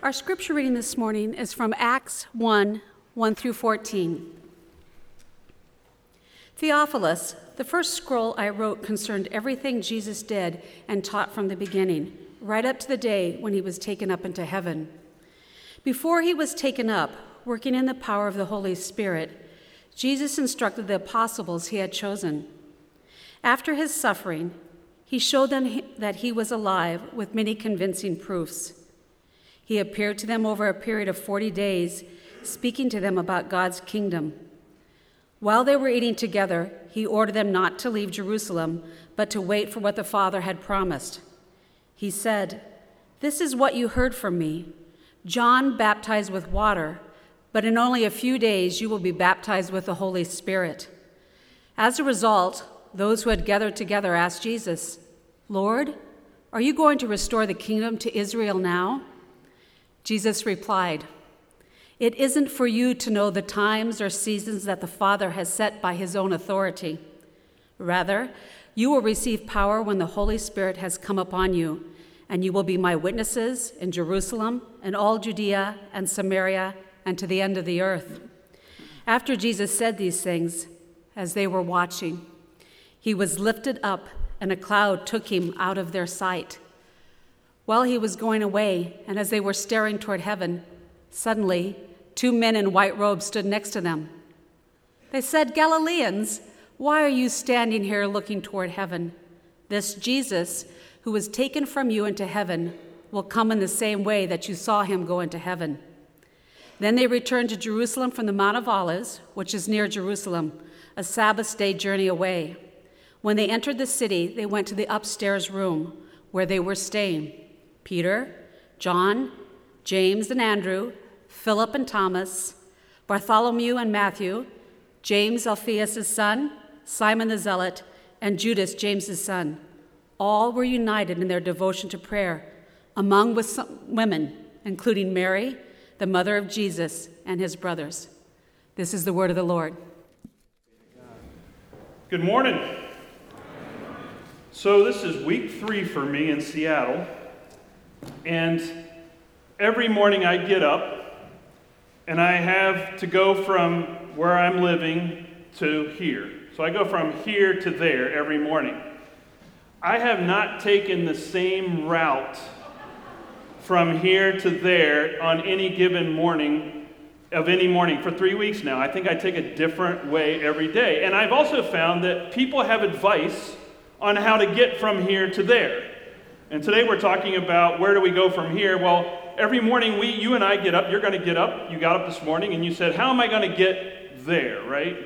Our scripture reading this morning is from Acts 1 1 through 14. Theophilus, the first scroll I wrote concerned everything Jesus did and taught from the beginning, right up to the day when he was taken up into heaven. Before he was taken up, working in the power of the Holy Spirit, Jesus instructed the apostles he had chosen. After his suffering, he showed them that he was alive with many convincing proofs. He appeared to them over a period of 40 days, speaking to them about God's kingdom. While they were eating together, he ordered them not to leave Jerusalem, but to wait for what the Father had promised. He said, This is what you heard from me. John baptized with water, but in only a few days you will be baptized with the Holy Spirit. As a result, those who had gathered together asked Jesus, Lord, are you going to restore the kingdom to Israel now? Jesus replied, It isn't for you to know the times or seasons that the Father has set by his own authority. Rather, you will receive power when the Holy Spirit has come upon you, and you will be my witnesses in Jerusalem and all Judea and Samaria and to the end of the earth. After Jesus said these things, as they were watching, he was lifted up, and a cloud took him out of their sight. While he was going away, and as they were staring toward heaven, suddenly two men in white robes stood next to them. They said, Galileans, why are you standing here looking toward heaven? This Jesus, who was taken from you into heaven, will come in the same way that you saw him go into heaven. Then they returned to Jerusalem from the Mount of Olives, which is near Jerusalem, a Sabbath day journey away. When they entered the city, they went to the upstairs room where they were staying Peter, John, James and Andrew, Philip and Thomas, Bartholomew and Matthew, James, Alphaeus' son, Simon the Zealot, and Judas, James's son. All were united in their devotion to prayer, among with women, including Mary, the mother of Jesus, and his brothers. This is the word of the Lord. Good morning. So, this is week three for me in Seattle. And every morning I get up and I have to go from where I'm living to here. So, I go from here to there every morning. I have not taken the same route from here to there on any given morning of any morning for three weeks now. I think I take a different way every day. And I've also found that people have advice on how to get from here to there. And today we're talking about where do we go from here? Well, every morning we, you and I get up, you're going to get up, you got up this morning and you said, How am I going to get there, right?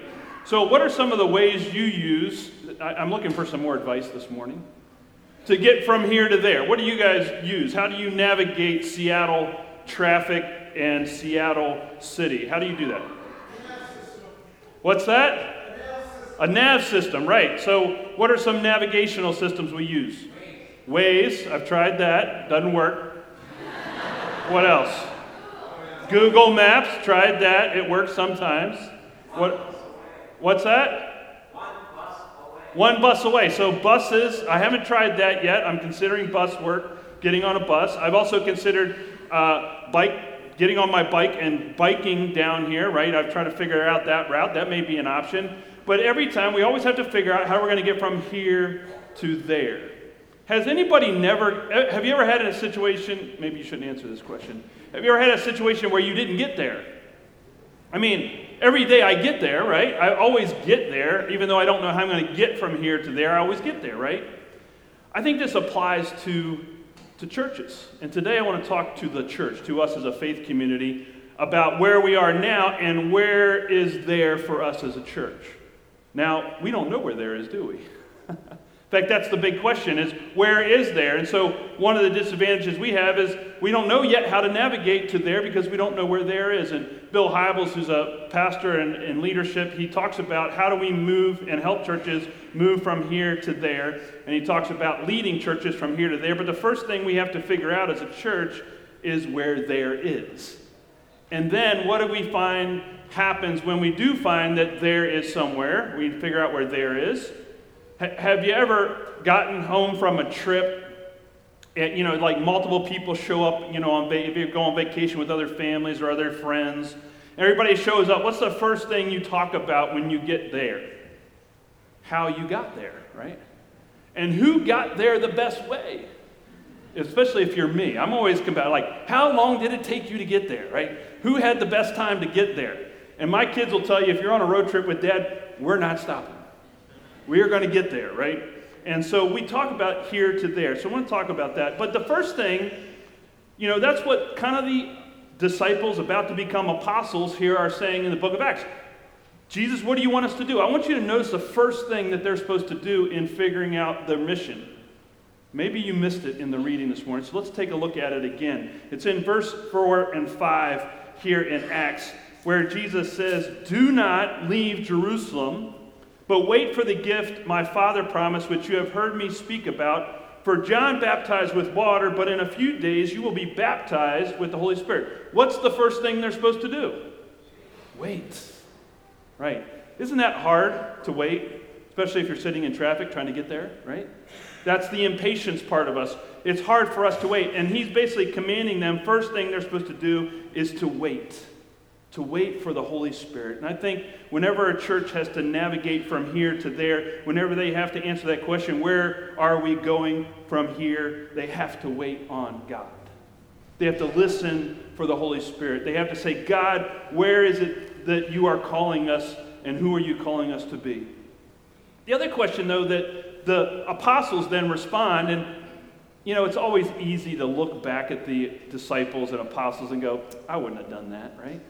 So, what are some of the ways you use? I, I'm looking for some more advice this morning to get from here to there. What do you guys use? How do you navigate Seattle traffic and Seattle city? How do you do that? What's that? A nav system, right. So, what are some navigational systems we use? Waze. I've tried that, doesn't work. what else? Google Maps, tried that, it works sometimes. What, what's that? One bus away. OneBusAway. So, buses, I haven't tried that yet. I'm considering bus work, getting on a bus. I've also considered uh, bike, getting on my bike and biking down here, right? I've tried to figure out that route. That may be an option. But every time, we always have to figure out how we're going to get from here to there. Has anybody never, eh, have you ever had a situation, maybe you shouldn't answer this question. Have you ever had a situation where you didn't get there? I mean, every day I get there, right? I always get there, even though I don't know how I'm going to get from here to there, I always get there, right? I think this applies to, to churches. And today I want to talk to the church, to us as a faith community, about where we are now and where is there for us as a church. Now, we don't know where there is, do we? In fact, that's the big question is where is there? And so one of the disadvantages we have is we don't know yet how to navigate to there because we don't know where there is. And Bill Hybels, who's a pastor in, in leadership, he talks about how do we move and help churches move from here to there. And he talks about leading churches from here to there. But the first thing we have to figure out as a church is where there is. And then what do we find happens when we do find that there is somewhere. We figure out where there is. Have you ever gotten home from a trip And, you know, like multiple people show up, you know, on va- if you go on vacation with other families or other friends, everybody shows up. What's the first thing you talk about when you get there? How you got there, right? And who got there the best way? Especially if you're me. I'm always about like, how long did it take you to get there, right? Who had the best time to get there? And my kids will tell you if you're on a road trip with dad, we're not stopping. We are going to get there, right? And so we talk about here to there. So I want to talk about that. But the first thing, you know, that's what kind of the disciples about to become apostles here are saying in the book of Acts. Jesus, what do you want us to do? I want you to notice the first thing that they're supposed to do in figuring out their mission. Maybe you missed it in the reading this morning, so let's take a look at it again. It's in verse 4 and 5 here in Acts, where Jesus says, Do not leave Jerusalem but wait for the gift my Father promised, which you have heard me speak about. For John baptized with water, but in a few days you will be baptized with the Holy Spirit. What's the first thing they're supposed to do? Wait. Right. Isn't that hard to wait? Especially if you're sitting in traffic trying to get there, right? That's the impatience part of us. It's hard for us to wait. And he's basically commanding them first thing they're supposed to do is to wait to wait for the Holy Spirit. And I think whenever a church has to navigate from here to there, whenever they have to answer that question, where are we going from here, they have to wait on God. They have to listen for the Holy Spirit. They have to say, God, where is it that you are calling us, and who are you calling us to be? The other question, though, that the apostles then respond, and you know, it's always easy to look back at the disciples and apostles and go, I wouldn't have done that, right?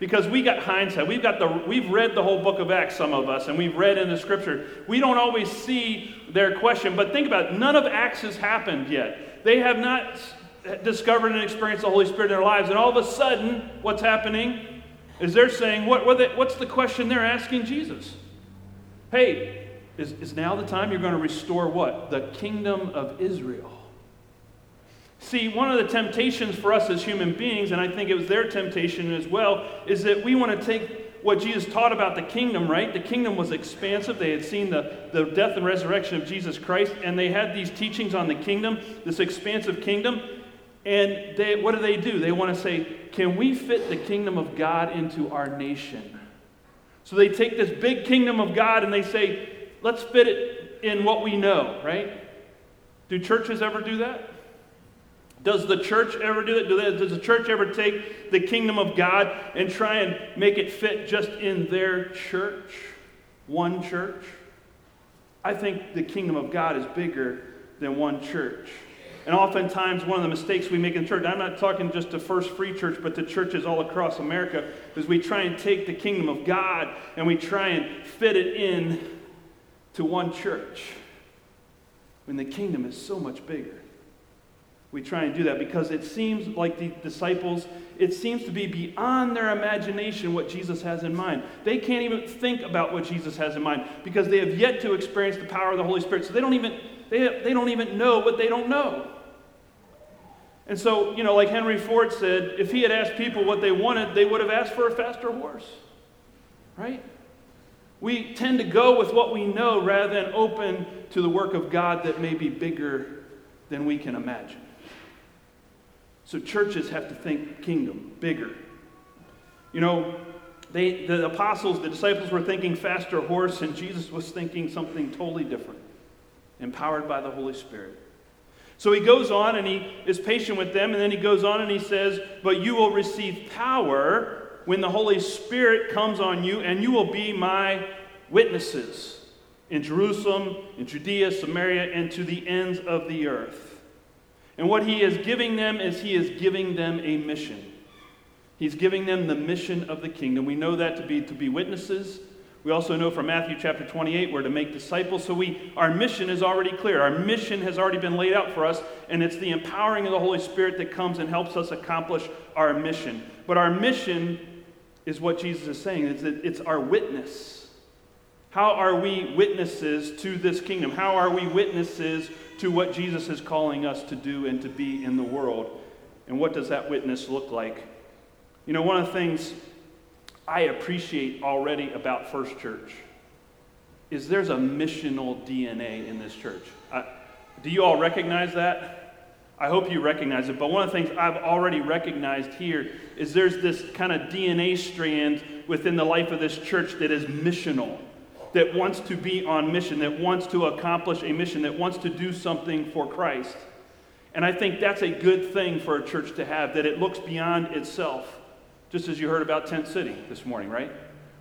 Because we got hindsight. We've got the we've read the whole book of Acts, some of us, and we've read in the scripture. We don't always see their question, but think about it. None of Acts has happened yet. They have not discovered and experienced the Holy Spirit in their lives. And all of a sudden, what's happening is they're saying, what, what they, what's the question they're asking Jesus? Hey, is, is now the time you're going to restore what? The kingdom of Israel. See, one of the temptations for us as human beings, and I think it was their temptation as well, is that we want to take what Jesus taught about the kingdom, right? The kingdom was expansive. They had seen the, the death and resurrection of Jesus Christ, and they had these teachings on the kingdom, this expansive kingdom. And they, what do they do? They want to say, can we fit the kingdom of God into our nation? So they take this big kingdom of God and they say, let's fit it in what we know, right? Do churches ever do that? Does the church ever do it? Does the church ever take the kingdom of God and try and make it fit just in their church? One church? I think the kingdom of God is bigger than one church. And oftentimes, one of the mistakes we make in church, I'm not talking just to First Free Church, but to churches all across America, is we try and take the kingdom of God and we try and fit it in to one church when the kingdom is so much bigger we try and do that because it seems like the disciples, it seems to be beyond their imagination what Jesus has in mind. They can't even think about what Jesus has in mind because they have yet to experience the power of the Holy Spirit. So they don't even, they, they don't even know what they don't know. And so, you know, like Henry Ford said, if he had asked people what they wanted, they would have asked for a faster horse. Right? We tend to go with what we know rather than open to the work of God that may be bigger than we can imagine. So churches have to think kingdom, bigger. You know, they, the apostles, the disciples were thinking faster horse, and Jesus was thinking something totally different, empowered by the Holy Spirit. So he goes on and he is patient with them, and then he goes on and he says, But you will receive power when the Holy Spirit comes on you, and you will be my witnesses in Jerusalem, in Judea, Samaria, and to the ends of the earth. And what he is giving them is he is giving them a mission. He's giving them the mission of the kingdom. We know that to be to be witnesses. We also know from Matthew chapter 28 we're to make disciples. So we our mission is already clear. Our mission has already been laid out for us, and it's the empowering of the Holy Spirit that comes and helps us accomplish our mission. But our mission is what Jesus is saying. It's, it's our witness. How are we witnesses to this kingdom? How are we witnesses to what Jesus is calling us to do and to be in the world. And what does that witness look like? You know, one of the things I appreciate already about First Church is there's a missional DNA in this church. Do you all recognize that? I hope you recognize it. But one of the things I've already recognized here is there's this kind of DNA strand within the life of this church that is missional, that wants to be on mission, that wants to accomplish a mission, that wants to do something for Christ. And I think that's a good thing for a church to have, that it looks beyond itself, just as you heard about Tent City this morning, right?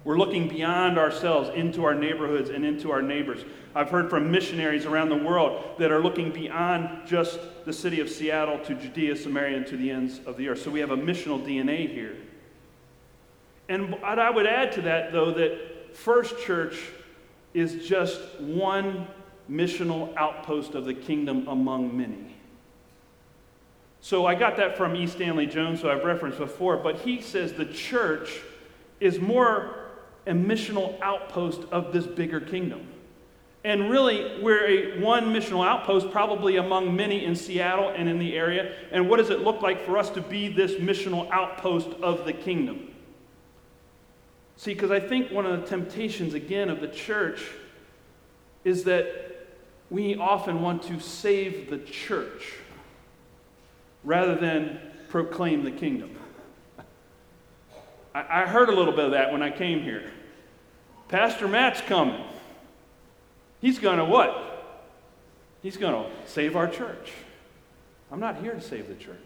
We're looking beyond ourselves into our neighborhoods and into our neighbors. I've heard from missionaries around the world that are looking beyond just the city of Seattle to Judea, Samaria, and to the ends of the earth. So we have a missional DNA here. And I would add to that, though, that First Church is just one missional outpost of the kingdom among many. So I got that from E. Stanley Jones, who I've referenced before, but he says the church is more a missional outpost of this bigger kingdom. And really, we're a one missional outpost, probably among many in Seattle and in the area. And what does it look like for us to be this missional outpost of the kingdom? See, because I think one of the temptations, again, of the church is that we often want to save the church rather than proclaim the kingdom. I, I heard a little bit of that when I came here. Pastor Matt's coming. He's going to what? He's going to save our church. I'm not here to save the church.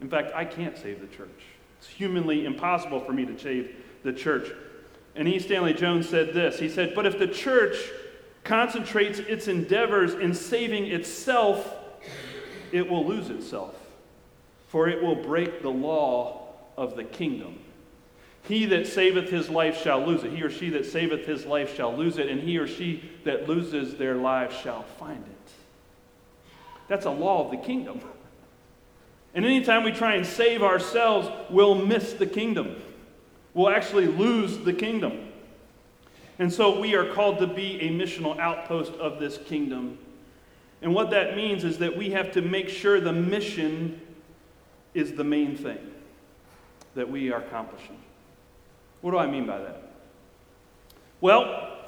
In fact, I can't save the church. It's humanly impossible for me to save the church. And E. Stanley Jones said this He said, But if the church concentrates its endeavors in saving itself, it will lose itself, for it will break the law of the kingdom. He that saveth his life shall lose it. He or she that saveth his life shall lose it, and he or she that loses their life shall find it. That's a law of the kingdom. And anytime we try and save ourselves, we'll miss the kingdom. We'll actually lose the kingdom. And so we are called to be a missional outpost of this kingdom. And what that means is that we have to make sure the mission is the main thing that we are accomplishing. What do I mean by that? Well,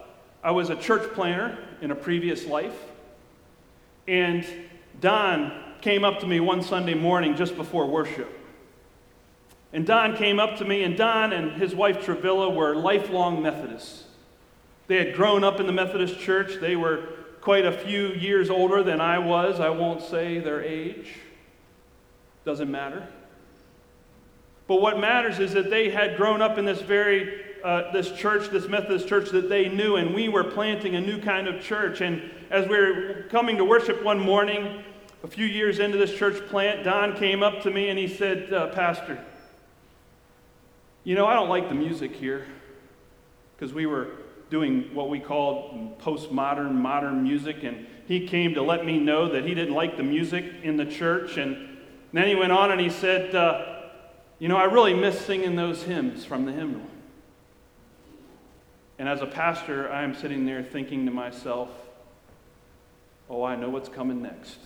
I was a church planter in a previous life, and Don came up to me one Sunday morning just before worship. And Don came up to me, and Don and his wife Travilla were lifelong Methodists. They had grown up in the Methodist church. They were quite a few years older than I was. I won't say their age, doesn't matter. But what matters is that they had grown up in this very uh, this church, this Methodist church that they knew, and we were planting a new kind of church. And as we were coming to worship one morning, a few years into this church plant, Don came up to me and he said, uh, Pastor, you know, I don't like the music here because we were doing what we called postmodern, modern music, and he came to let me know that he didn't like the music in the church. And then he went on and he said, uh, you know, I really miss singing those hymns from the hymnal. And as a pastor, I am sitting there thinking to myself, oh, I know what's coming next.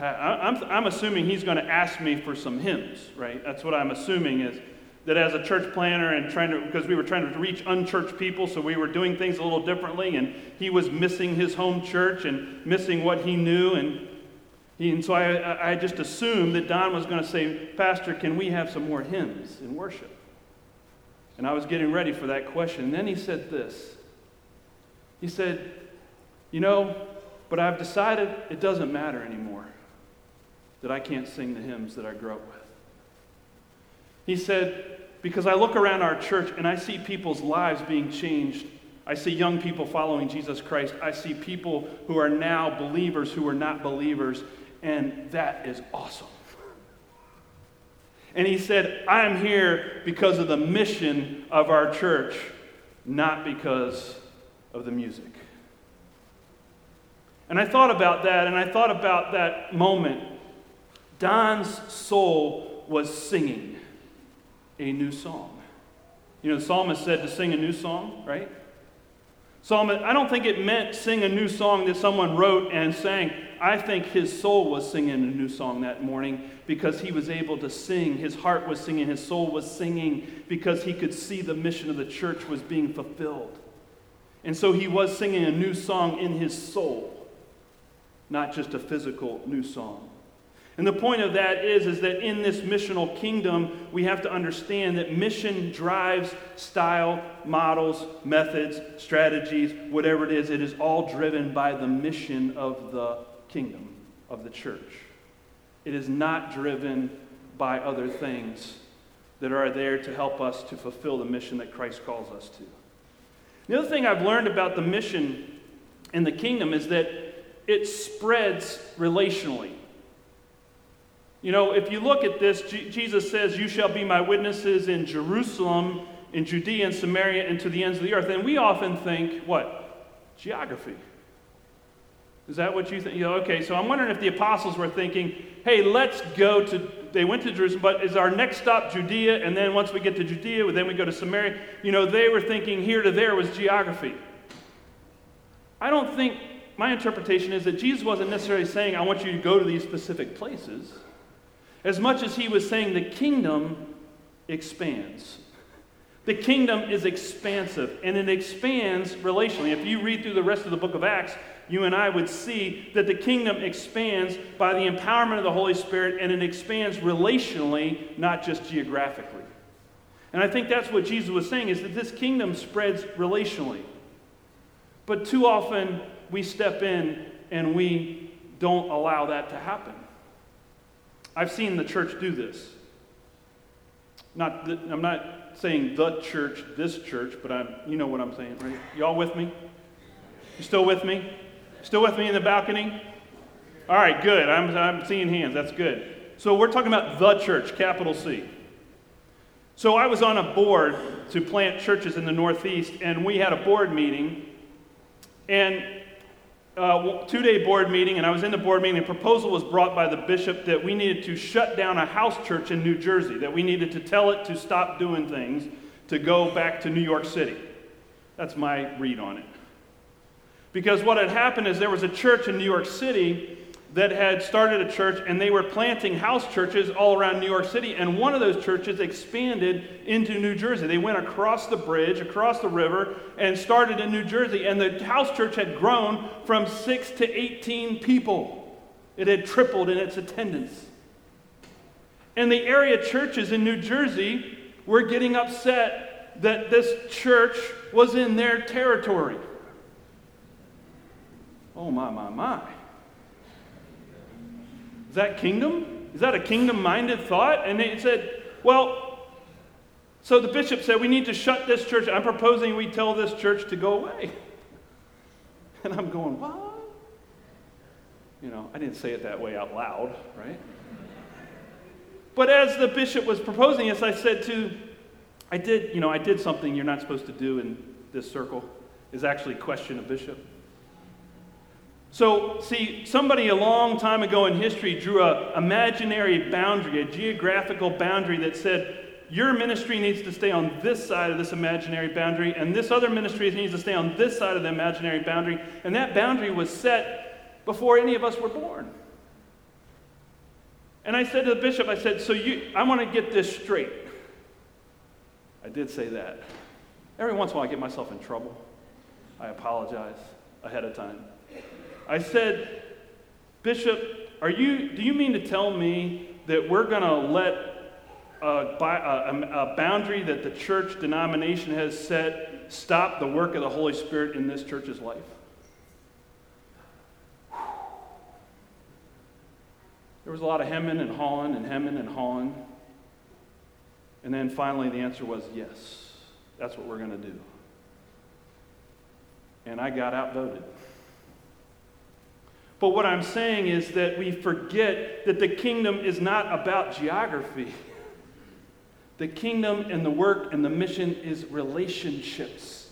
I'm, I'm assuming he's going to ask me for some hymns, right? That's what I'm assuming is that as a church planter and trying to, because we were trying to reach unchurched people, so we were doing things a little differently, and he was missing his home church and missing what he knew, and and so I, I just assumed that Don was going to say, Pastor, can we have some more hymns in worship? And I was getting ready for that question. And then he said this He said, You know, but I've decided it doesn't matter anymore that I can't sing the hymns that I grew up with. He said, Because I look around our church and I see people's lives being changed I see young people following Jesus Christ. I see people who are now believers who were not believers and that is awesome. And he said, I'm here because of the mission of our church, not because of the music. And I thought about that, and I thought about that moment. Don's soul was singing a new song. You know, the psalmist said to sing a new song, right? Psalmist, I don't think it meant sing a new song that someone wrote and sang. I think his soul was singing a new song that morning because he was able to sing. His heart was singing, his soul was singing because he could see the mission of the church was being fulfilled. And so he was singing a new song in his soul. not just a physical new song. And the point of that is, is that in this missional kingdom, we have to understand that mission drives style, models, methods, strategies, whatever it is. It is all driven by the mission of the kingdom, of the church. It is not driven by other things that are there to help us to fulfill the mission that Christ calls us to. The other thing I've learned about the mission in the kingdom is that it spreads relationally. You know, if you look at this, G- Jesus says, You shall be my witnesses in Jerusalem, in Judea and Samaria, and to the ends of the earth. And we often think, what? Geography. Is that what you think? You know, okay, so I'm wondering if the apostles were thinking, hey, let's go to, they went to Jerusalem, but is our next stop Judea? And then once we get to Judea, then we go to Samaria. You know, they were thinking here to there was geography. I don't think, my interpretation is that Jesus wasn't necessarily saying, I want you to go to these specific places as much as he was saying the kingdom expands. The kingdom is expansive and it expands relationally. If you read through the rest of the book of Acts, you and I would see that the kingdom expands by the empowerment of the Holy Spirit and it expands relationally, not just geographically. And I think that's what Jesus was saying is that this kingdom spreads relationally. But too often we step in and we don't allow that to happen. I've seen the church do this. Not the, I'm not saying the church, this church, but I'm, you know what I'm saying, right? Y'all with me? You still with me? Still with me in the balcony? All right, good. I'm, I'm seeing hands. That's good. So we're talking about the church, capital C. So I was on a board to plant churches in the Northeast, and we had a board meeting. And uh, two day board meeting, and I was in the board meeting. A proposal was brought by the bishop that we needed to shut down a house church in New Jersey, that we needed to tell it to stop doing things, to go back to New York City. That's my read on it. Because what had happened is there was a church in New York City that had started a church and they were planting house churches all around New York City. And one of those churches expanded into New Jersey. They went across the bridge, across the river, and started in New Jersey. And the house church had grown from six to 18 people, it had tripled in its attendance. And the area churches in New Jersey were getting upset that this church was in their territory. Oh, my, my, my. Is that kingdom? Is that a kingdom minded thought? And they said, well, so the bishop said, we need to shut this church. I'm proposing we tell this church to go away. And I'm going, what? You know, I didn't say it that way out loud, right? But as the bishop was proposing this, I said to, I did, you know, I did something you're not supposed to do in this circle, is actually question a bishop. So, see, somebody a long time ago in history drew an imaginary boundary, a geographical boundary that said, your ministry needs to stay on this side of this imaginary boundary, and this other ministry needs to stay on this side of the imaginary boundary. And that boundary was set before any of us were born. And I said to the bishop, I said, So you, I want to get this straight. I did say that. Every once in a while, I get myself in trouble. I apologize ahead of time. I said, Bishop, are you, do you mean to tell me that we're going to let uh, a, a, uh, um, a, boundary that the church denomination has set stop the work of the Holy Spirit in this church's life? There was a lot of hemming and hawing and hemming and hawing. And then finally, the answer was yes, that's what we're going to do. And I got outvoted. But what I'm saying is that we forget that the kingdom is not about geography. The kingdom and the work and the mission is relationships.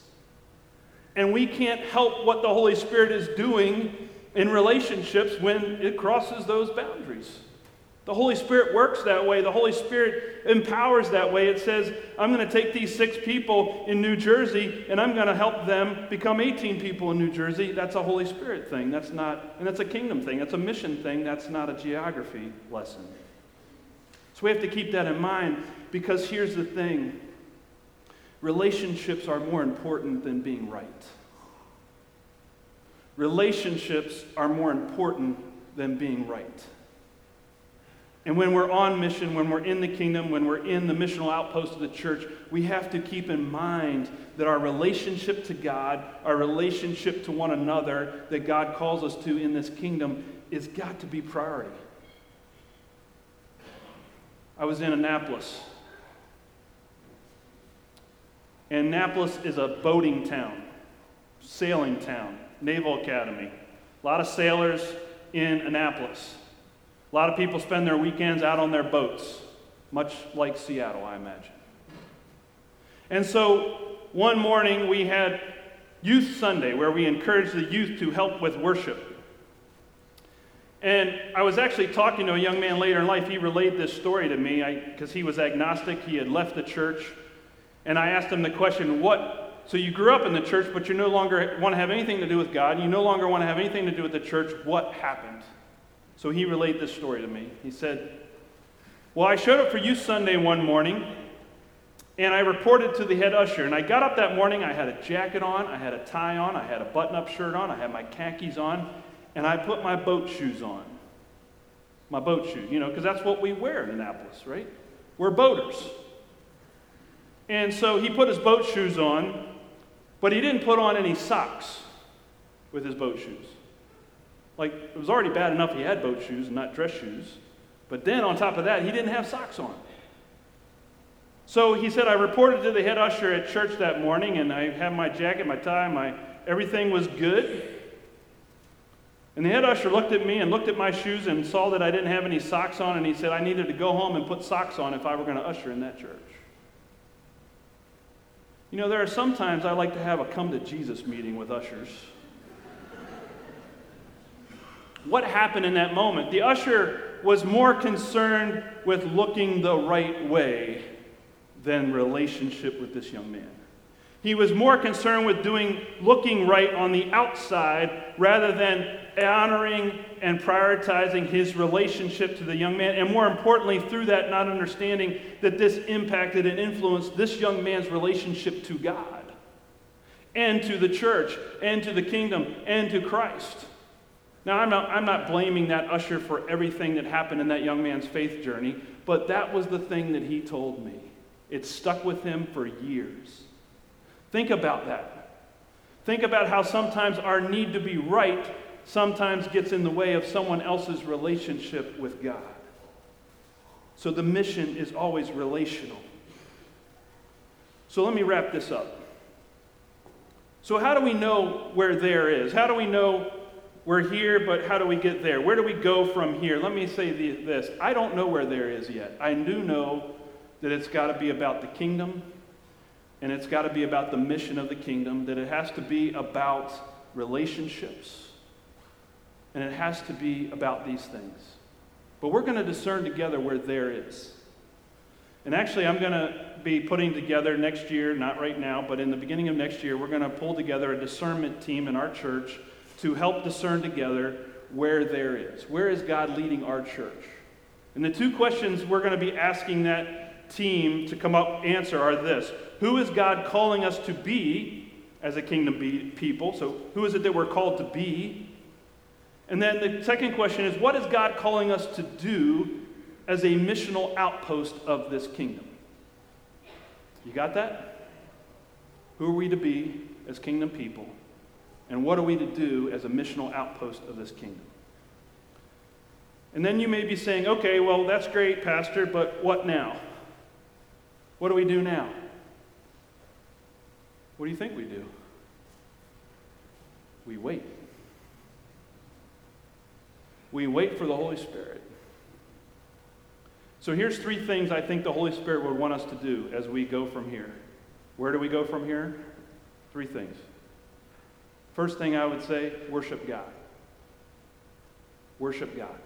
And we can't help what the Holy Spirit is doing in relationships when it crosses those boundaries. The Holy Spirit works that way. The Holy Spirit empowers that way. It says, I'm going to take these six people in New Jersey and I'm going to help them become 18 people in New Jersey. That's a Holy Spirit thing. That's not, and that's a kingdom thing. That's a mission thing. That's not a geography lesson. So we have to keep that in mind because here's the thing relationships are more important than being right. relationships are more important than being right. And when we're on mission, when we're in the kingdom, when we're in the missional outpost of the church, we have to keep in mind that our relationship to God, our relationship to one another that God calls us to in this kingdom, is got to be priority. I was in Annapolis. And Annapolis is a boating town, sailing town, Naval Academy. A lot of sailors in Annapolis. A lot of people spend their weekends out on their boats, much like Seattle, I imagine. And so one morning we had Youth Sunday where we encouraged the youth to help with worship. And I was actually talking to a young man later in life. He relayed this story to me because he was agnostic. He had left the church. And I asked him the question, What? So you grew up in the church, but you no longer want to have anything to do with God. You no longer want to have anything to do with the church. What happened? So he relayed this story to me. He said, Well, I showed up for Youth Sunday one morning, and I reported to the head usher. And I got up that morning, I had a jacket on, I had a tie on, I had a button up shirt on, I had my khakis on, and I put my boat shoes on. My boat shoes, you know, because that's what we wear in Annapolis, right? We're boaters. And so he put his boat shoes on, but he didn't put on any socks with his boat shoes. Like, it was already bad enough he had boat shoes and not dress shoes. But then on top of that, he didn't have socks on. So he said, I reported to the head usher at church that morning, and I had my jacket, my tie, my everything was good. And the head usher looked at me and looked at my shoes and saw that I didn't have any socks on, and he said I needed to go home and put socks on if I were going to usher in that church. You know, there are sometimes I like to have a come to Jesus meeting with ushers. What happened in that moment? The usher was more concerned with looking the right way than relationship with this young man. He was more concerned with doing looking right on the outside rather than honoring and prioritizing his relationship to the young man. And more importantly, through that, not understanding that this impacted and influenced this young man's relationship to God and to the church and to the kingdom and to Christ. Now, I'm not, I'm not blaming that usher for everything that happened in that young man's faith journey, but that was the thing that he told me. It stuck with him for years. Think about that. Think about how sometimes our need to be right sometimes gets in the way of someone else's relationship with God. So the mission is always relational. So let me wrap this up. So, how do we know where there is? How do we know we're here, but how do we get there? Where do we go from here? Let me say this I don't know where there is yet. I do know that it's got to be about the kingdom and it's got to be about the mission of the kingdom, that it has to be about relationships, and it has to be about these things. But we're going to discern together where there is. And actually, I'm going to be putting together next year, not right now, but in the beginning of next year, we're going to pull together a discernment team in our church to help discern together where there is. Where is God leading our church? And the two questions we're going to be asking that team to come up answer are this Who is God calling us to be as a kingdom people? So, who is it that we're called to be? And then the second question is What is God calling us to do as a missional outpost of this kingdom? You got that? Who are we to be as kingdom people? And what are we to do as a missional outpost of this kingdom? And then you may be saying, okay, well, that's great, Pastor, but what now? What do we do now? What do you think we do? We wait. We wait for the Holy Spirit. So here's three things I think the Holy Spirit would want us to do as we go from here. Where do we go from here? Three things. First thing I would say worship God. Worship God.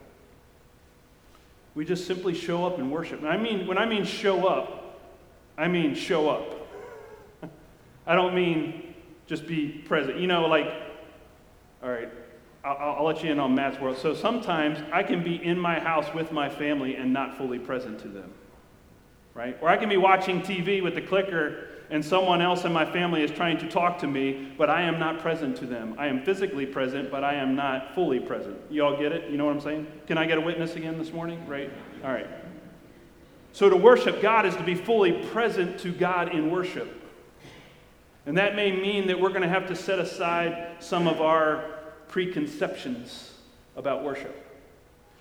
We just simply show up and worship. And I mean, when I mean show up, I mean show up. I don't mean just be present. You know, like, all right, I'll, I'll, let you in on Matt's world. So sometimes I can be in my house with my family and not fully present to them, right? Or I can be watching TV with the clicker and someone else in my family is trying to talk to me, but I am not present to them. I am physically present, but I am not fully present. You all get it? You know what I'm saying? Can I get a witness again this morning? Right? All right. So to worship God is to be fully present to God in worship. And that may mean that we're going to have to set aside some of our preconceptions about worship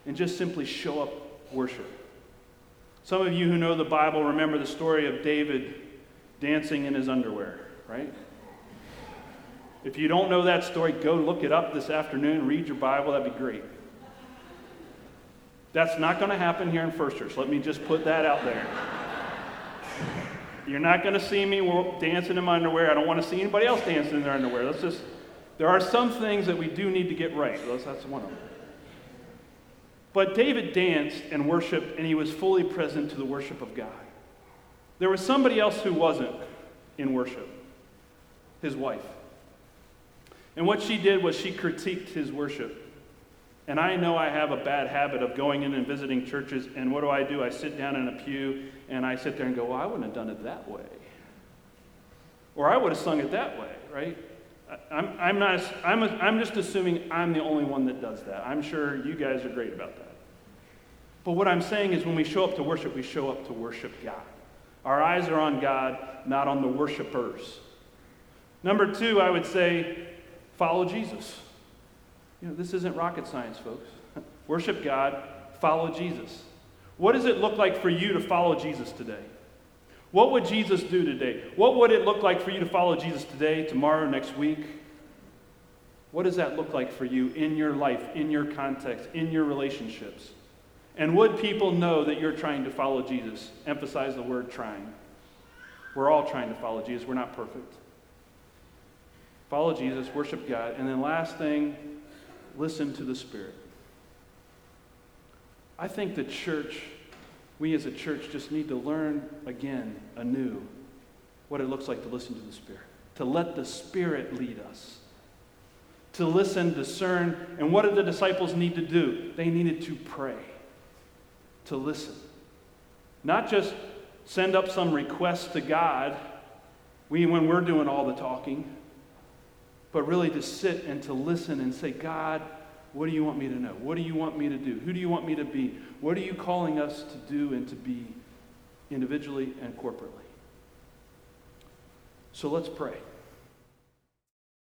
and just simply show up worship. Some of you who know the Bible remember the story of David dancing in his underwear, right? If you don't know that story, go look it up this afternoon, read your Bible, that'd be great. That's not going to happen here in First Church. Let me just put that out there. You're not going to see me dancing in my underwear. I don't want to see anybody else dancing in their underwear. Let's just, there are some things that we do need to get right. That's one of them. But David danced and worshiped, and he was fully present to the worship of God. There was somebody else who wasn't in worship his wife. And what she did was she critiqued his worship. And I know I have a bad habit of going in and visiting churches, and what do I do? I sit down in a pew and I sit there and go, Well, I wouldn't have done it that way. Or I would have sung it that way, right? I'm, I'm, not, I'm, I'm just assuming I'm the only one that does that. I'm sure you guys are great about that. But what I'm saying is when we show up to worship, we show up to worship God. Our eyes are on God, not on the worshipers. Number two, I would say, follow Jesus. You know, this isn't rocket science, folks. Worship God, follow Jesus. What does it look like for you to follow Jesus today? What would Jesus do today? What would it look like for you to follow Jesus today, tomorrow, next week? What does that look like for you in your life, in your context, in your relationships? And would people know that you're trying to follow Jesus? Emphasize the word trying. We're all trying to follow Jesus. We're not perfect. Follow Jesus, worship God. And then, last thing, listen to the Spirit. I think the church, we as a church, just need to learn again, anew, what it looks like to listen to the Spirit, to let the Spirit lead us, to listen, discern. And what did the disciples need to do? They needed to pray, to listen. Not just send up some request to God we, when we're doing all the talking, but really to sit and to listen and say, God, what do you want me to know? What do you want me to do? Who do you want me to be? What are you calling us to do and to be individually and corporately? So let's pray.